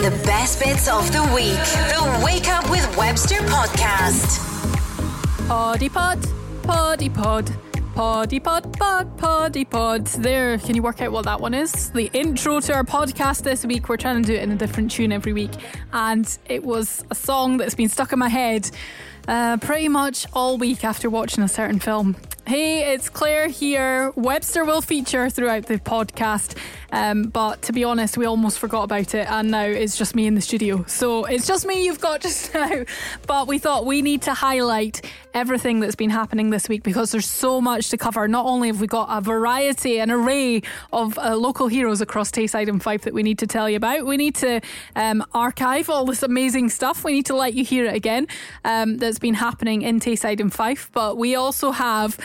The best bits of the week. The Wake Up with Webster podcast. Poddy pod, poddy pod, poddy pod, pod, poddy pod. There, can you work out what that one is? The intro to our podcast this week. We're trying to do it in a different tune every week, and it was a song that's been stuck in my head uh, pretty much all week after watching a certain film. Hey, it's Claire here. Webster will feature throughout the podcast, um, but to be honest, we almost forgot about it, and now it's just me in the studio. So it's just me you've got just now. But we thought we need to highlight everything that's been happening this week because there's so much to cover. Not only have we got a variety, an array of uh, local heroes across Tayside and Fife that we need to tell you about, we need to um, archive all this amazing stuff. We need to let you hear it again um, that's been happening in Tayside and Fife. But we also have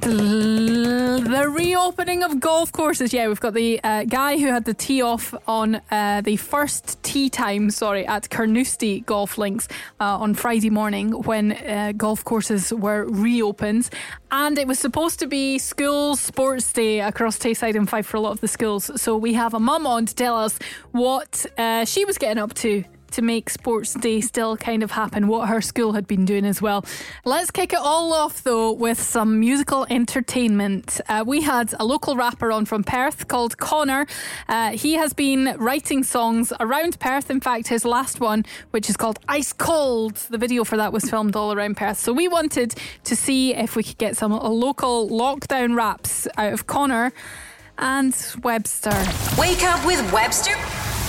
the reopening of golf courses. Yeah, we've got the uh, guy who had the tee off on uh, the first tee time, sorry, at Carnoustie Golf Links uh, on Friday morning when uh, golf courses were reopened. And it was supposed to be school sports day across Tayside and Fife for a lot of the schools. So we have a mum on to tell us what uh, she was getting up to to make Sports Day still kind of happen, what her school had been doing as well. Let's kick it all off though with some musical entertainment. Uh, we had a local rapper on from Perth called Connor. Uh, he has been writing songs around Perth. In fact, his last one, which is called Ice Cold, the video for that was filmed all around Perth. So we wanted to see if we could get some local lockdown raps out of Connor and Webster. Wake up with Webster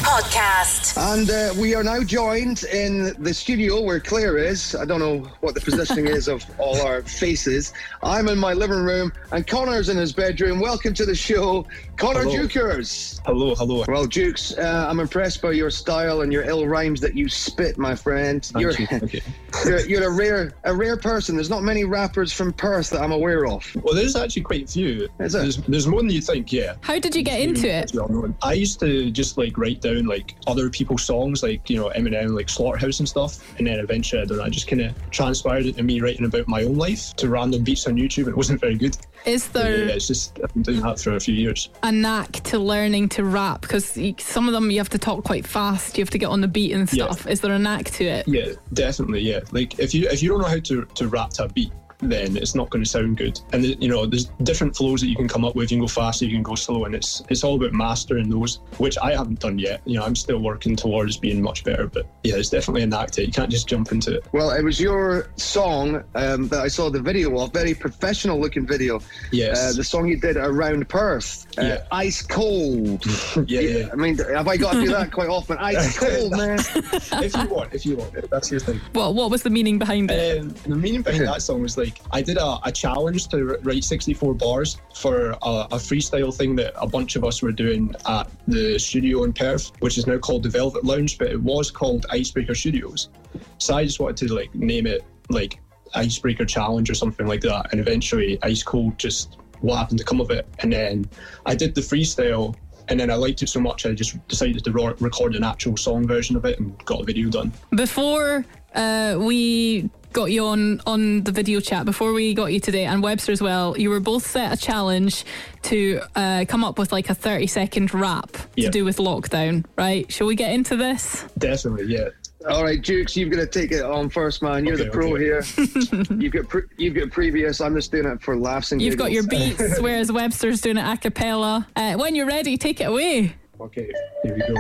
podcast. And uh, we are now joined in the studio where Claire is. I don't know what the positioning is of all our faces. I'm in my living room and Connor's in his bedroom. Welcome to the show, Connor Hello. Jukers. Hello, hello. Well, Jukes, uh, I'm impressed by your style and your ill rhymes that you spit, my friend. Thank you're, you, thank you. you're, you're a rare a rare person. There's not many rappers from Perth that I'm aware of. Well, there's actually quite a few. Is it? There's, there's more than you think, yeah. How did you get into it? Well. I used to just like write down like other people's songs, like you know Eminem, like Slaughterhouse and stuff, and then eventually I don't know, I just kind of transpired into me writing about my own life to random beats on YouTube. It wasn't very good. Is there yeah, it's just I've been doing that for a few years. A knack to learning to rap? Because some of them you have to talk quite fast. You have to get on the beat and Yeah. stuff. Is there a knack to it? Yeah, definitely. Yeah, like if you if you don't know how to to rap to a beat, then it's not going to sound good. And you know, there's different flows that you can come up with. You can go faster, you can go slow, and it's it's all about mastering those, which I haven't done yet. You know, I'm still working towards being much better. But yeah, it's definitely a knack to it. You can't just jump into it. Well, it was your song um, that I saw the video of, very professional looking video. Yes. Uh, the song you did around Perth, uh, Yeah. Ice Cold. yeah, yeah. I mean, have I got to do that quite often? Ice Cold, man. if you want, if you want, that's your thing. Well, What was the meaning behind it? Um, the meaning behind that song was like I did a, a challenge to write 64 bars for a, a freestyle thing that a bunch of us were doing at the studio in Perth, which is now called the Velvet Lounge, but it was called Icebreaker Studios. So I just wanted to like name it like Icebreaker Challenge or something like that, and eventually Ice Cold just what happened to come of it, and then I did the freestyle. And then I liked it so much, I just decided to record an actual song version of it and got a video done. Before uh, we got you on on the video chat, before we got you today, and Webster as well, you were both set a challenge to uh, come up with like a thirty second rap to do with lockdown. Right? Shall we get into this? Definitely, yeah. All right, Jukes, you've got to take it on first, man. You're Okay, the pro okay. here. you've got pre- you've got previous. I'm just doing it for laughs and You've got your beats, whereas Webster's doing it a cappella. Uh, when you're ready, take it away. Okay, here we go.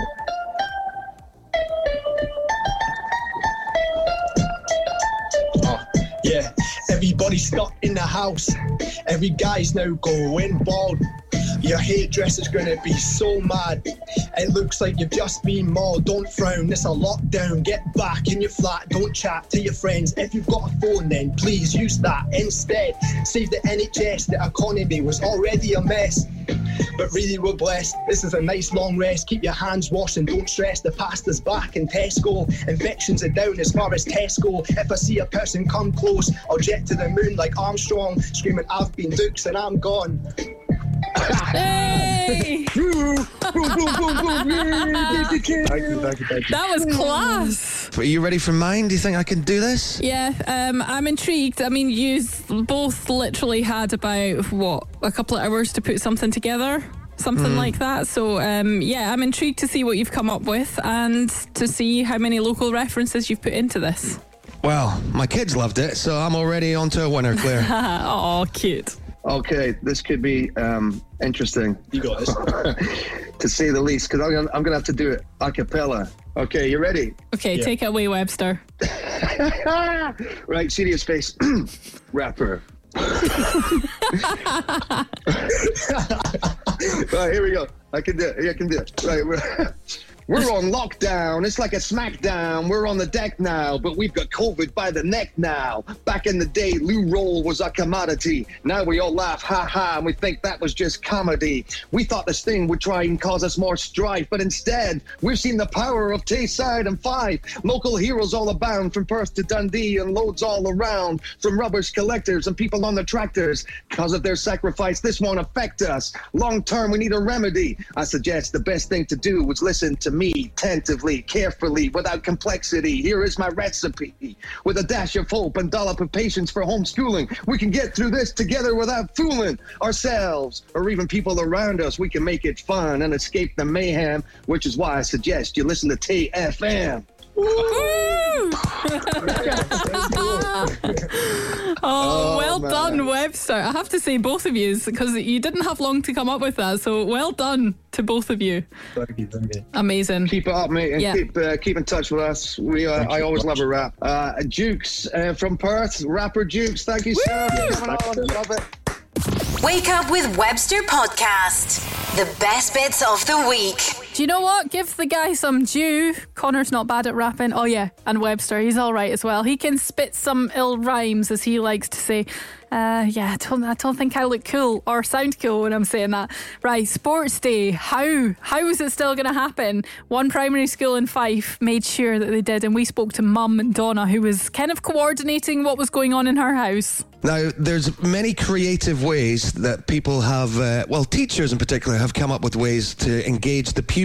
Everybody stuck in the house. Every guy's now going bald. Your hairdresser's gonna be so mad. It looks like you've just been mauled. Don't frown, it's a lockdown. Get back in your flat, don't chat to your friends. If you've got a phone, then please use that instead. Save the NHS, the economy was already a mess. But really, we're blessed. This is a nice long rest. Keep your hands washed and don't stress. The pasta's back in Tesco. Infections are down as far as Tesco. If I see a person come close, I'll jet to the moon like Armstrong, screaming, I've been Jukes and I'm gone. Hey, that was class. Are you ready for mine? Do you think I can do this? Yeah, um, I'm intrigued. I mean, you both literally had about what a couple of hours to put something together. something like that. So um, yeah, I'm intrigued to see what you've come up with and to see how many local references you've put into this. Well, my kids loved it, so I'm already on to a winner, Claire. oh, cute. Okay, this could be um, interesting You got this. to say the least, because I'm, gonna- I'm going to have to do it a cappella. Okay, you ready? Okay, Yeah. take it away, Webster. right, serious face. Rapper. right, here we go. I can do it. I can do it. Right, we're, on lockdown. It's like a smackdown. We're on the deck now, but we've got COVID by the neck now. Back in the day, Lou Roll was a commodity. Now we all laugh, ha ha, and we think that was just comedy. We thought this thing would try and cause us more strife, but instead, we've seen the power of Tayside and Fife. Local heroes all abound from Perth to Dundee and loads all around from rubbish collectors and people on the tractors. Because of their sacrifice, this won't affect us. Long term, we need a remedy. I suggest the best thing to do was listen to me attentively, carefully, without complexity. Here is my recipe. With a dash of hope and dollop of patience for homeschooling, we can get through this together without fooling ourselves or even people around us. We can make it fun and escape the mayhem, which is why I suggest you listen to TFM. Oh, well man. done, Webster. I have to say, both of you, because you didn't have long to come up with that. So well done to both of you. Thank you, thank you. Amazing. Keep it up, mate, and Yeah. keep uh, keep in touch with us. We uh, I always much. love a rap. Uh, Jukes uh, from Perth, rapper Jukes. Thank you, sir. for coming on. Love it. Wake up with Webster Podcast. The best bits of the week. Do you know what? Give the guy some due. Connor's not bad at rapping. Oh, yeah. And Webster, he's all right as well. He can spit some ill rhymes, as he likes to say. Uh, yeah, I don't, I don't think I look cool or sound cool when I'm saying that. Right, sports day. How? How is it still going to happen? One primary school in Fife made sure that they did, and we spoke to Mum and Donna, who was kind of coordinating what was going on in her house. Now, there's many creative ways that people have, uh, well, teachers in particular, have come up with ways to engage the pupils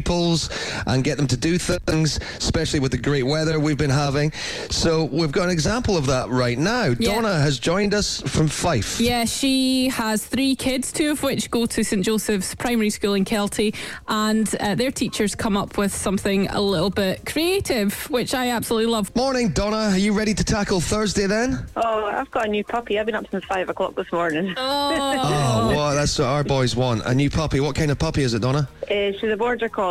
and get them to do things, especially with the great weather we've been having. So we've got an example of that right now. Yeah. Donna has joined us from Fife. Yeah, she has three kids, two of which go to St Joseph's Primary School in Kelty, and uh, their teachers come up with something a little bit creative, which I absolutely love. Morning, Donna. Are you ready to tackle Thursday then? Oh, I've got a new puppy. I've been up since five o'clock this morning. Oh, well, that's what our boys want. A new puppy. What kind of puppy is it, Donna? Uh, she's a border collie.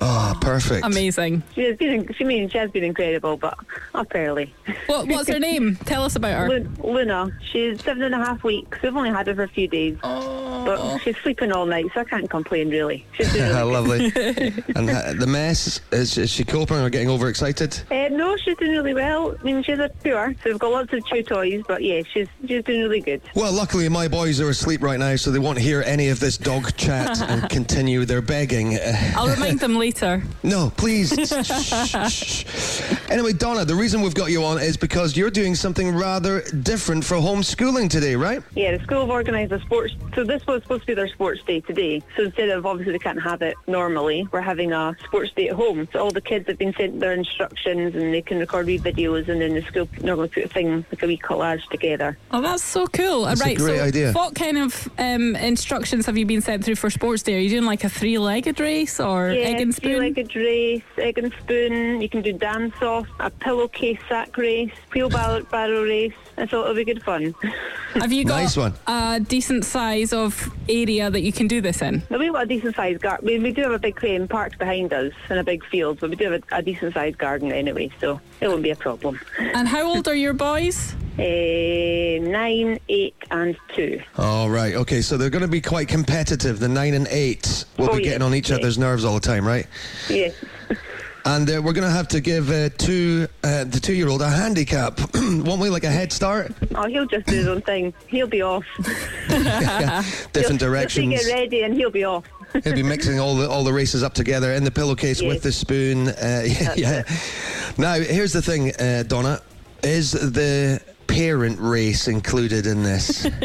Oh, perfect. Amazing. She has been, she means she has been incredible, but not fairly. What, what's her name? Tell us about her. Luna, she's seven and a half weeks. We've only had her for a few days, oh. But she's sleeping all night, so I can't complain really. She's doing really. Lovely. and uh, the mess, is, is she coping or getting overexcited? Uh, no, she's doing really well. I mean, she's a pure, so we've got lots of chew toys, but yeah, she's she's doing really good. Well, luckily my boys are asleep right now, so they won't hear any of this dog chat and continue their begging. Uh, I'll remind them later. no, please. Shh, shh, shh. Anyway, Donna, the reason we've got you on is because you're doing something rather different for homeschooling today, right? Yeah, the school have organised a sports. So this was supposed to be their sports day today. So instead of obviously they can't have it normally, we're having a sports day at home. So all the kids have been sent their instructions and they can record wee videos, and then the school normally put a thing like a wee collage together. Oh, that's so cool. That's a right, great so idea. what kind of um, instructions have you been sent through for sports day? Are you doing like a three-legged race or yeah, egg and spoon? three-legged race, egg and spoon. You can do dance off, a pillowcase sack race, wheelbarrow barrow race. I thought it'll be good fun. Have you got Nice one. a decent size of area that you can do this in? Now, we've got a decent sized garden. We, we do have a big um, park behind us and a big field, but we do have a, a decent sized garden anyway, so it won't be a problem. And how old are your boys? Uh, nine, eight, and two. All right. Okay, so they're going to be quite competitive. The nine and eight will Oh, be yeah, getting on each yeah. other's nerves all the time, right? Yes. And uh, we're going to have to give uh, two uh, the two-year-old a handicap, won't we? Like a head start, Oh, he'll just do his own thing. He'll be off. different Just- directions. To get ready, and he'll be off. He'll be mixing all the all the races up together in the pillowcase Yes. with the spoon. Uh, yeah, yeah. Now, here's the thing, uh, Donna, is the parent race included in this.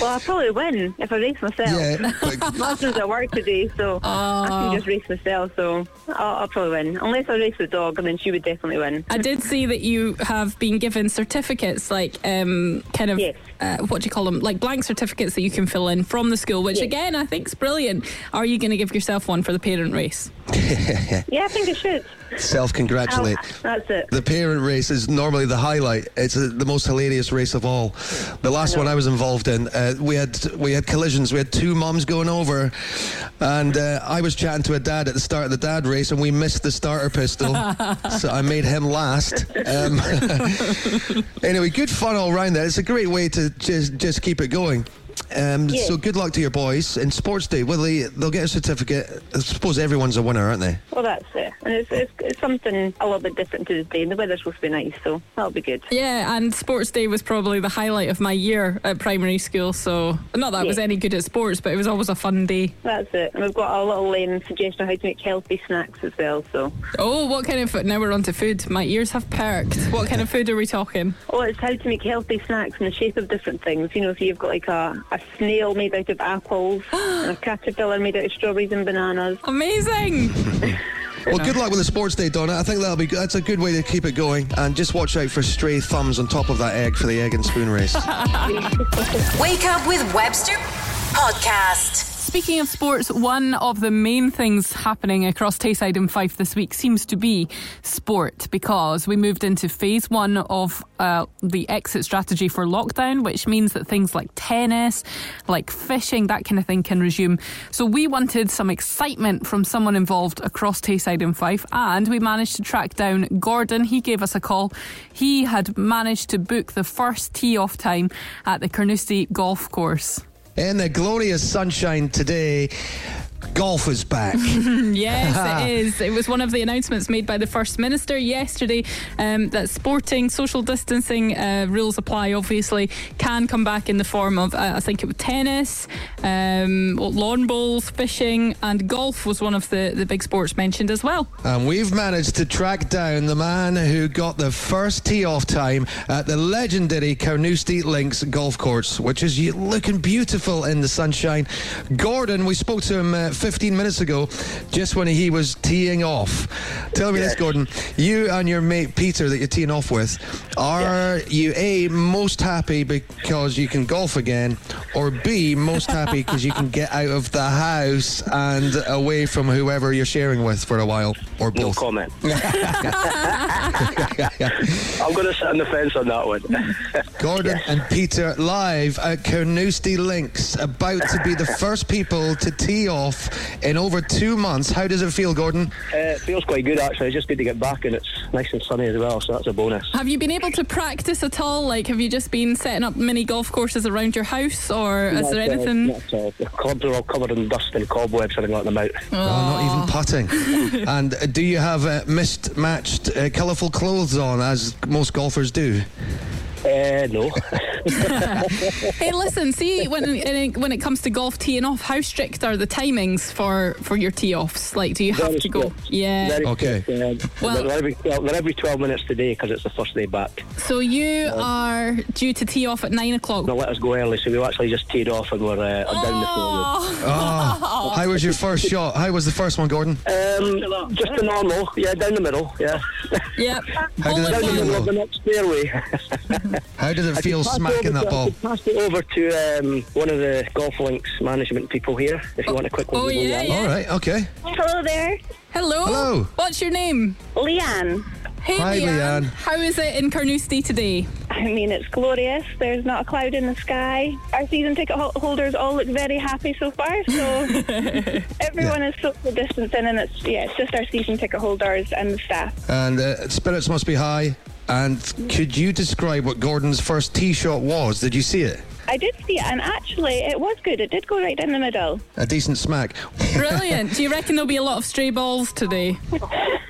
Well, I'll probably win if I race myself. yeah, but My husband's at work today, so I can just race myself. So I'll, I'll probably win, unless I race the dog, and then she would definitely win. I did see that you have been given certificates, like um, kind of Yes. uh, what do you call them, like blank certificates that you can fill in from the school, which Yes. again I think is brilliant. Are you going to give yourself one for the parent race? Yeah, I think it should. self congratulate. I'll- that's it. The parent race is normally the highlight. It's uh the most hilarious race of all. The last one I was involved in, uh, we had we had collisions. We had two mums going over, and uh, I was chatting to a dad at the start of the dad race, and we missed the starter pistol, so I made him last. Um, anyway, good fun all round. There, it's a great way to just just keep it going. Um, Yeah. So good luck to your boys in sports day. Will they? They'll get a certificate. I suppose everyone's a winner, aren't they? Well, that's it. And it's, it's, it's something a little bit different to today. And the weather's supposed to be nice, so that'll be good. Yeah, and sports day was probably the highlight of my year at primary school. So not that I was any good at sports, but it was always a fun day. That's it. And we've got a little um, suggestion of how to make healthy snacks as well. So, Oh, what kind of food? Now we're on to food. My ears have perked. What kind of food are we talking? oh, it's how to make healthy snacks in the shape of different things. You know, if you've got like a, a snail made out of apples and a caterpillar made out of strawberries and bananas. Amazing! Well, good luck with the sports day, Donna. I think that'll be that's a good way to keep it going. And just watch out for stray thumbs on top of that egg for the egg and spoon race. Wake up with Webster Podcast. Speaking of sports, one of the main things happening across Tayside and Fife this week seems to be sport because we moved into phase one of uh, the exit strategy for lockdown, which means that things like tennis, like fishing, that kind of thing can resume. So we wanted some excitement from someone involved across Tayside and Fife, and we managed to track down Gordon. He gave us a call. He had managed to book the first tee off time at the Carnoustie golf course. In the glorious sunshine today, golf is back. Yes, it is. It was one of the announcements made by the First Minister yesterday um, that sporting, social distancing uh, rules apply, obviously, can come back in the form of, uh, I think it was tennis, um, lawn bowls, fishing, and golf was one of the, the big sports mentioned as well. and we've managed to track down the man who got the first tee off time at the legendary Carnoustie Links golf course, which is looking beautiful in the sunshine. Gordon, we spoke to him uh, 15 minutes ago, just when he was teeing off. Tell me this, Gordon. You and your mate Peter, that you're teeing off with, are you A, most happy because you can golf again, or B, most happy because you can get out of the house and away from whoever you're sharing with for a while, or both? No comment. I'm going to sit on the fence on that one. Gordon and Peter live at Carnoustie Links, about to be the first people to tee off in over two months. How does it feel, Gordon? Uh, it feels quite good actually. It's just good to get back and it's nice and sunny as well, so that's a bonus. Have you been able to practice at all? Like, have you just been setting up mini golf courses around your house, or is there at all, anything? Not at all. The clubs are all covered in dust and cobwebs and letting them out. Oh, not even putting. and uh, do you have uh, mismatched, uh, colourful clothes on, as most golfers do? Uh, no. Hey, listen. See, when it, when it comes to golf teeing off, how strict are the timings for for your tee offs? Like, do you have Very to go? strict. Yeah. Very Okay. quick, uh, Well- they're, every 12, they're every 12 minutes today because it's the first day back. So you are due to tee off at nine o'clock. They'll let us go early, so we actually just teed off and we're uh, down the field. Oh, Oh, how was your first shot? How was the first one, Gordon? Um, just the normal, yeah, down the middle, yeah. yep. How did in that down the middle of the next fairway. How does it I feel could pass it smacking that to- ball? Pass it over to um, one of the Golf Links management people here, if you want a quick one. Oh, yeah, yeah. All right, okay. Hello there, Hello. Hello. What's your name? Leanne. Hey, Hi, Leanne. How is it in Carnoustie today? I mean, it's glorious. There's not a cloud in the sky. Our season ticket holders all look very happy so far. So everyone is social distancing, and it's yeah, it's just our season ticket holders and the staff. And uh, spirits must be high. And could you describe what Gordon's first tee shot was? Did you see it? I did see it, and actually, it was good. It did go right in the middle. A decent smack. Brilliant. Do you reckon there'll be a lot of stray balls today?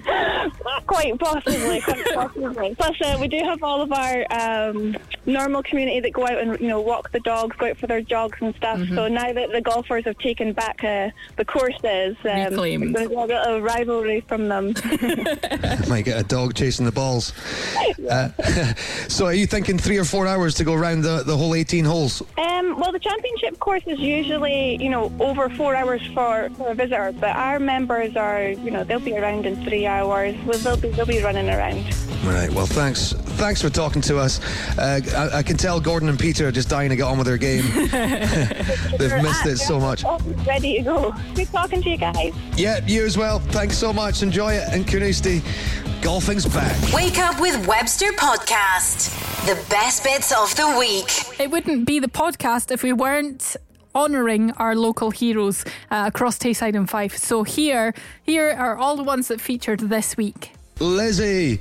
Quite possibly, quite possibly. Plus, uh, we do have all of our um, normal community that go out and you know walk the dogs, go out for their jogs and stuff. Mm-hmm. So now that the golfers have taken back uh, the courses, um, Reclaimed. there's a little bit of rivalry from them. Might get a dog chasing the balls. Uh, so are you thinking three or four hours to go around the, the whole 18 holes? Um, well, the championship course is usually, you know, over four hours for, for a visitor, but our members are, you know, they'll be around in three hours. Well, they'll be they'll be running around. Right. Well, thanks. Thanks for talking to us. Uh, I, I can tell Gordon and Peter are just dying to get on with their game. They've missed it so much. Ready to go. Good talking to you guys. Yeah, you as well. Thanks so much. Enjoy it. And Carnoustie, golfing's back. Wake up with Webster Podcast. The best bits of the week. It wouldn't be the podcast if we weren't honouring our local heroes uh, across Tayside and Fife. So here, here are all the ones that featured this week. Lizzie,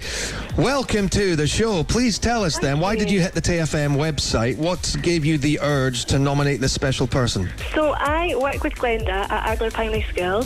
welcome to the show. Please tell us then, why did you hit the TFM website? What gave you the urge to nominate this special person? So I work with Glenda at Ardler Primary School.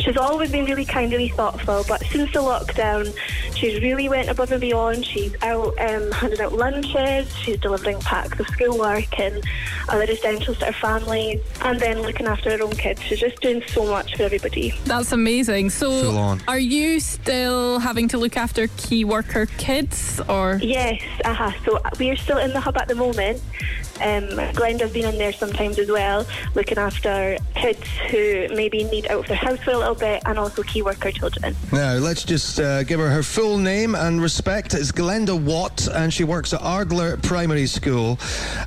She's always been really kind, really thoughtful, but since the lockdown, she's really went above and beyond. She's out um, handing out lunches, she's delivering packs of schoolwork and other essentials to her families, and then looking after her own kids. She's just doing so much for everybody. That's amazing. Full So, are you still having to look after key worker kids, or Yes, uh-huh. So we are still in the hub at the moment. Um, Glenda's been in there sometimes as well, looking after kids who maybe need out of their house for a little bit, and also key worker children. Now, let's just uh, give her her full name and respect. It's Glenda Watt, and she works at Ardler Primary School.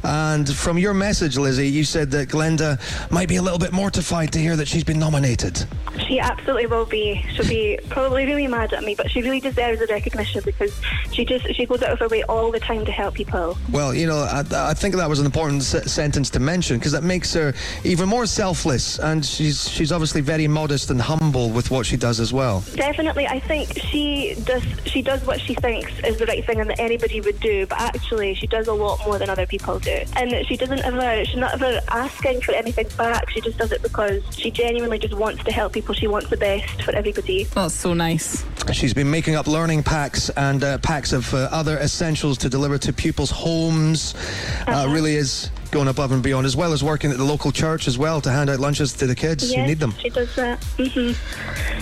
And from your message, Lizzie, you said that Glenda might be a little bit mortified to hear that she's been nominated. She absolutely will be. She'll be probably really mad at me, but she really deserves the recognition because she just she goes out of her way all the time to help people. Well, you know, I, I think that was an important s- sentence to mention because that makes her even more selfless, and she's she's obviously very modest and humble with what she does as well. Definitely, I think she does. She does what she thinks is the right thing and that anybody would do. But actually, she does a lot more than other people do. And she doesn't ever. She's not ever asking for anything back. She just does it because she genuinely just wants to help people. She wants the best for everybody. that's so nice. She's been making up learning packs and uh, packs of uh, other essentials to deliver to pupils' homes. Uh, really is going above and beyond, as well as working at the local church as well to hand out lunches to the kids who need them. She does that. hmm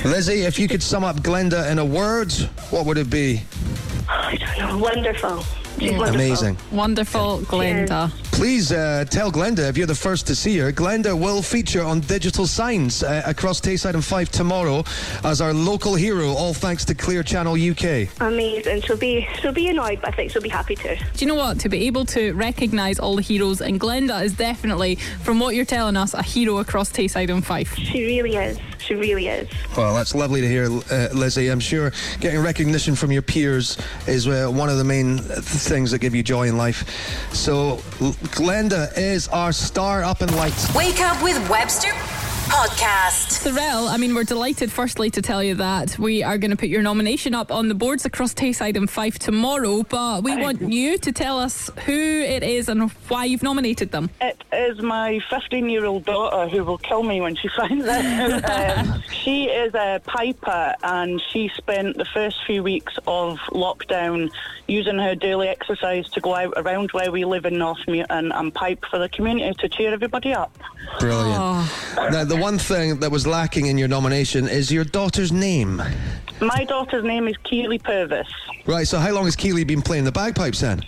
Lizzie, if you could sum up Glenda in a word, what would it be? I don't know. Wonderful. She's wonderful. Amazing. Wonderful, Glenda. Please uh, tell Glenda if you're the first to see her. Glenda will feature on digital signs uh, across Tayside and Fife tomorrow as our local hero, all thanks to Clear Channel UK. Amazing. She'll be she'll be annoyed, but I think she'll be happy to. Do you know what? To be able to recognise all the heroes, and Glenda is definitely, from what you're telling us, a hero across Tayside and Fife. She really is. She really is. Well, that's lovely to hear, uh, Lizzie. I'm sure getting recognition from your peers is uh, one of the main things that give you joy in life. So, Glenda is our star up in lights. Wake up with Webster Podcast. Threll, I mean, we're delighted, firstly, to tell you that we are going to put your nomination up on the boards across Tayside and Fife tomorrow, but we want you to tell us who it is and why you've nominated them. It is my 15 year old daughter who will kill me when she finds out. um, she is a piper and she spent the first few weeks of lockdown using her daily exercise to go out around where we live in North Newton and pipe for the community to cheer everybody up. Brilliant. Oh. Now, the one thing that was lacking in your nomination is your daughter's name. My daughter's name is Keely Purvis. Right, so how long has Keely been playing the bagpipes then?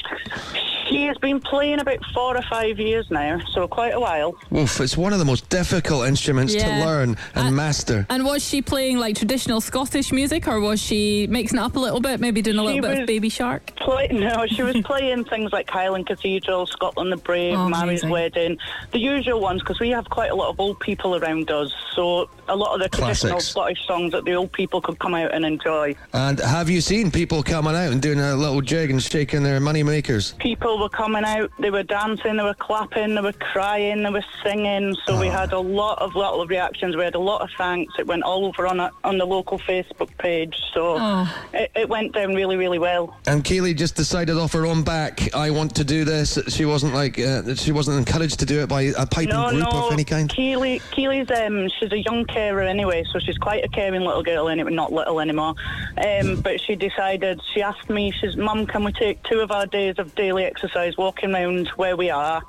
She has been playing about four or five years now, so quite a while. Oof, it's one of the most difficult instruments to learn and Uh, master. And was she playing like traditional Scottish music or was she mixing it up a little bit, maybe doing a She little bit of Baby Shark? Play, no, she was playing things like Highland Cathedral, Scotland the Brave, Oh, Mary's amazing. Wedding, the usual ones, because we have quite a lot of old people around us. So a lot of the traditional Scottish songs that the old people could come out and enjoy. And have you seen people coming out and doing a little jig and shaking their money makers? People were coming out, they were dancing, they were clapping, they were crying, they were singing. So we had a lot of lot of reactions. We had a lot of thanks. It went all over on a, on the local Facebook page. So Oh. it, it went down really, really well. And Keely just decided off her own back, I want to do this. She wasn't like, uh, she wasn't encouraged to do it by a piping No, group no. of any kind. Keely, Keely's um, she's a young carer anyway, so she's quite a caring little girl anyway, not little anymore. Um, but she decided, she asked me, she says, Mum, can we take two of our days of daily exercise walking around where we are?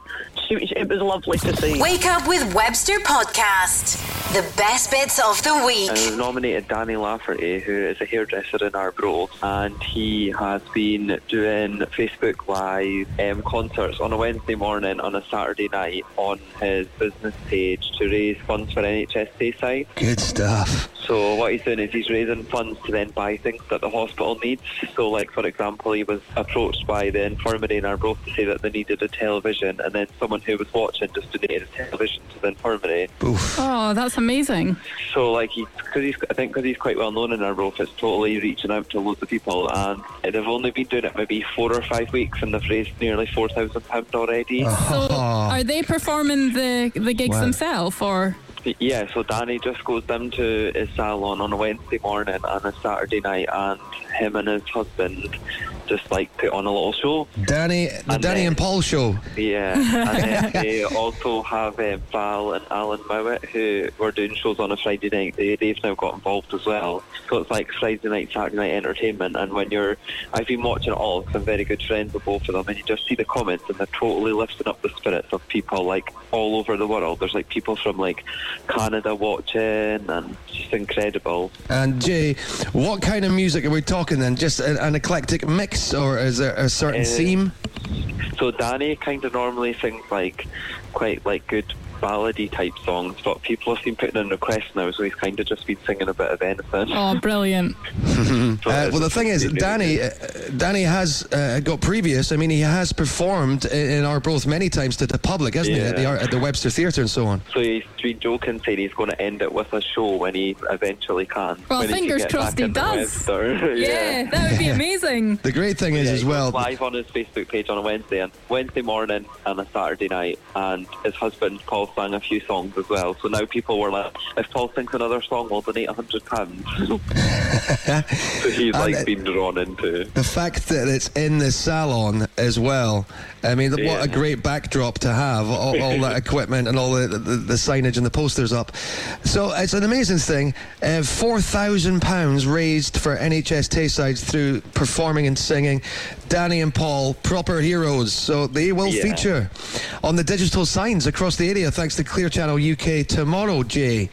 She, it was lovely to see. Wake up with Webster Podcast. The best bits of the week. And we've nominated Danny Lafferty, who is a hairdresser in Arbroath, and he has been doing Facebook Live um, concerts on a Wednesday morning on a Saturday night on his business page to raise funds for NHS Tayside. Good stuff. So what he's doing is he's raising funds to then buy things that the hospital needs. So like for example, he was approached by the infirmary in Arbroath to say that they needed a television, and then someone who was watching just donated a television to the infirmary. Oh, that's amazing. So like he's because he's I think because he's quite well known in our Arbroath, it's totally reaching out to loads of people, and they've only been doing it maybe four or five weeks, and they've raised nearly four thousand pounds already. Oh. So, are they performing the the gigs Wow. themselves, or Yeah, so Danny just goes down to his salon on a Wednesday morning and a Saturday night, and him and his husband just like put on a little show. Danny, the Danny and Paul show. Yeah, and then they also have um, Val and Alan Mowat who were doing shows on a Friday night. They, they've now got involved as well. So it's like Friday night, Saturday night entertainment. And when you're, I've been watching it all because I'm very good friends with both of them, and you just see the comments and they're totally lifting up the spirits of people like all over the world. There's like people from like Canada watching, and it's just incredible. And Jay, what kind of music are we talking then? Just a, an eclectic mix, or is there a certain Uh, theme? So Danny kind of normally sings like quite like good ballady type songs, but people have been putting in requests now, so he's kind of just been singing a bit of anything. oh, brilliant. Uh, well, the thing is, Danny, uh, Danny has uh, got previous. I mean, he has performed in, in Arbroath many times to the public, hasn't he? At the, at the Webster Theatre and so on. So he's been joking, saying he's going to end it with a show when he eventually can. Well, when fingers get crossed he does. Webster. Yeah, that would be amazing. The great thing is, Yeah, as he goes well, live on his Facebook page on a Wednesday and Wednesday morning and a Saturday night, and his husband Sang a few songs as well. So now people were like, "If Paul sings another song, we'll donate hundred pounds." so he's like it- been drawn into. the fact that it's in the salon as well. I mean, what a great backdrop to have all, all that equipment and all the, the, the signage and the posters up. So it's an amazing thing. Uh, Four thousand pounds raised for NHS Tayside through performing and singing. Danny and Paul, proper heroes. So they will Yeah. feature on the digital signs across the area, thanks to Clear Channel UK tomorrow. Jay.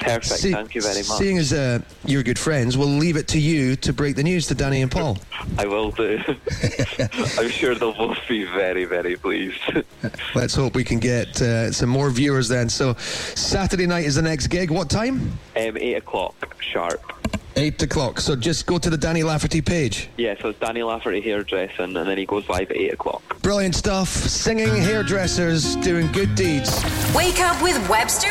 Perfect. See- Thank you very much. Seeing as uh, you're good friends, we'll leave it to you to break the news to Danny and Paul. I will do. I'm sure they'll both be very, very pleased. Let's hope we can get uh, some more viewers then. So, Saturday night is the next gig. What time? um, eight o'clock sharp. Eight o'clock. So just go to the Danny Lafferty page. Yeah, so it's Danny Lafferty hairdressing, and then he goes live at eight o'clock. Brilliant stuff. Singing hairdressers doing good deeds. Wake up with Webster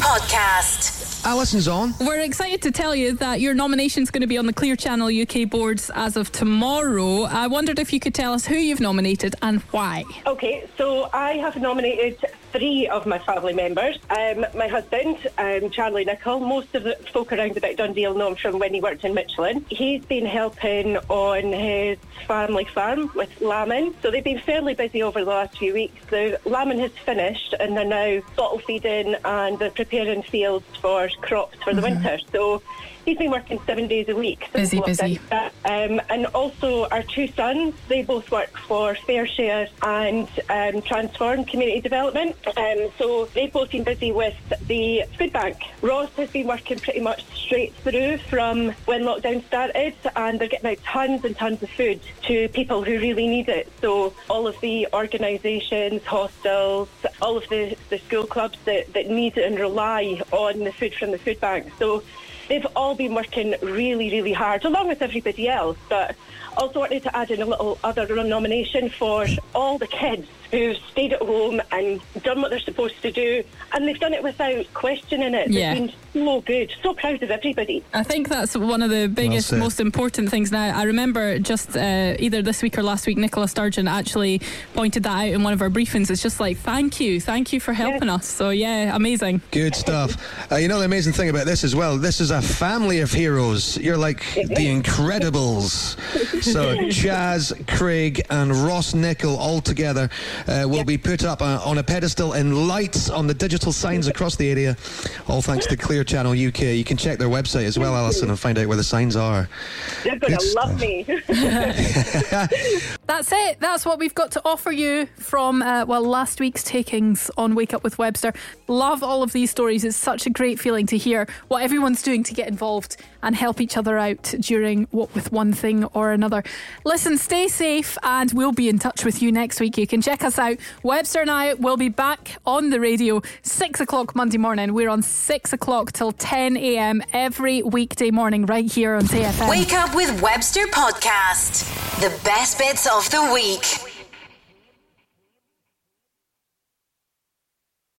Podcast. Alison's on. We're excited to tell you that your nomination's going to be on the Clear Channel UK boards as of tomorrow. I wondered if you could tell us who you've nominated and why. Okay, so I have nominated three of my family members. Um, my husband, um, Charlie Nichol. Most of the folk around about Dundee will know him from when he worked in Michelin. He's been helping on his family farm with lambing. So they've been fairly busy over the last few weeks. The lambing has finished and they're now bottle feeding and they're preparing fields for crops for the winter. So he's been working seven days a week. Busy, busy. Um, and also our two sons, they both work for FareShare and um, Transform Community Development. Um, so they've both been busy with the food bank. Ross has been working pretty much straight through from when lockdown started and they're getting out tons and tons of food to people who really need it. So all of the organisations, hostels, all of the, the school clubs that, that need and rely on the food from the food bank. So they've all been working really, really hard, along with everybody else. But also wanted to add in a little other nomination for all the kids who've stayed at home and done what they're supposed to do, and they've done it without questioning it. Yeah. They've been so good, so proud of everybody. I think that's one of the biggest, said. most important things now. I remember just uh, either this week or last week, Nicola Sturgeon actually pointed that out in one of our briefings. It's just like, thank you, thank you for helping us. So, yeah, amazing. Good stuff. Uh, you know the amazing thing about this as well. This is a family of heroes. You're like the Incredibles. So Chaz, Craig, and Ross Nichol all together uh, will be put up uh, on a pedestal and lights on the digital signs across the area, all thanks to Clear Channel UK. You can check their website as well, Alison, and find out where the signs are. You're going to love me. That's it. That's what we've got to offer you from, uh, well, last week's takings on Wake Up with Webster. Love all of these stories. It's such a great feeling to hear what everyone's doing to get involved and help each other out during what with one thing or another. Listen, stay safe, and we'll be in touch with you next week. You can check us out. Webster and I will be back on the radio six o'clock Monday morning. We're on six o'clock till 10 a.m. every weekday morning right here on TFM. Wake up with Webster Podcast. The best bits of the week.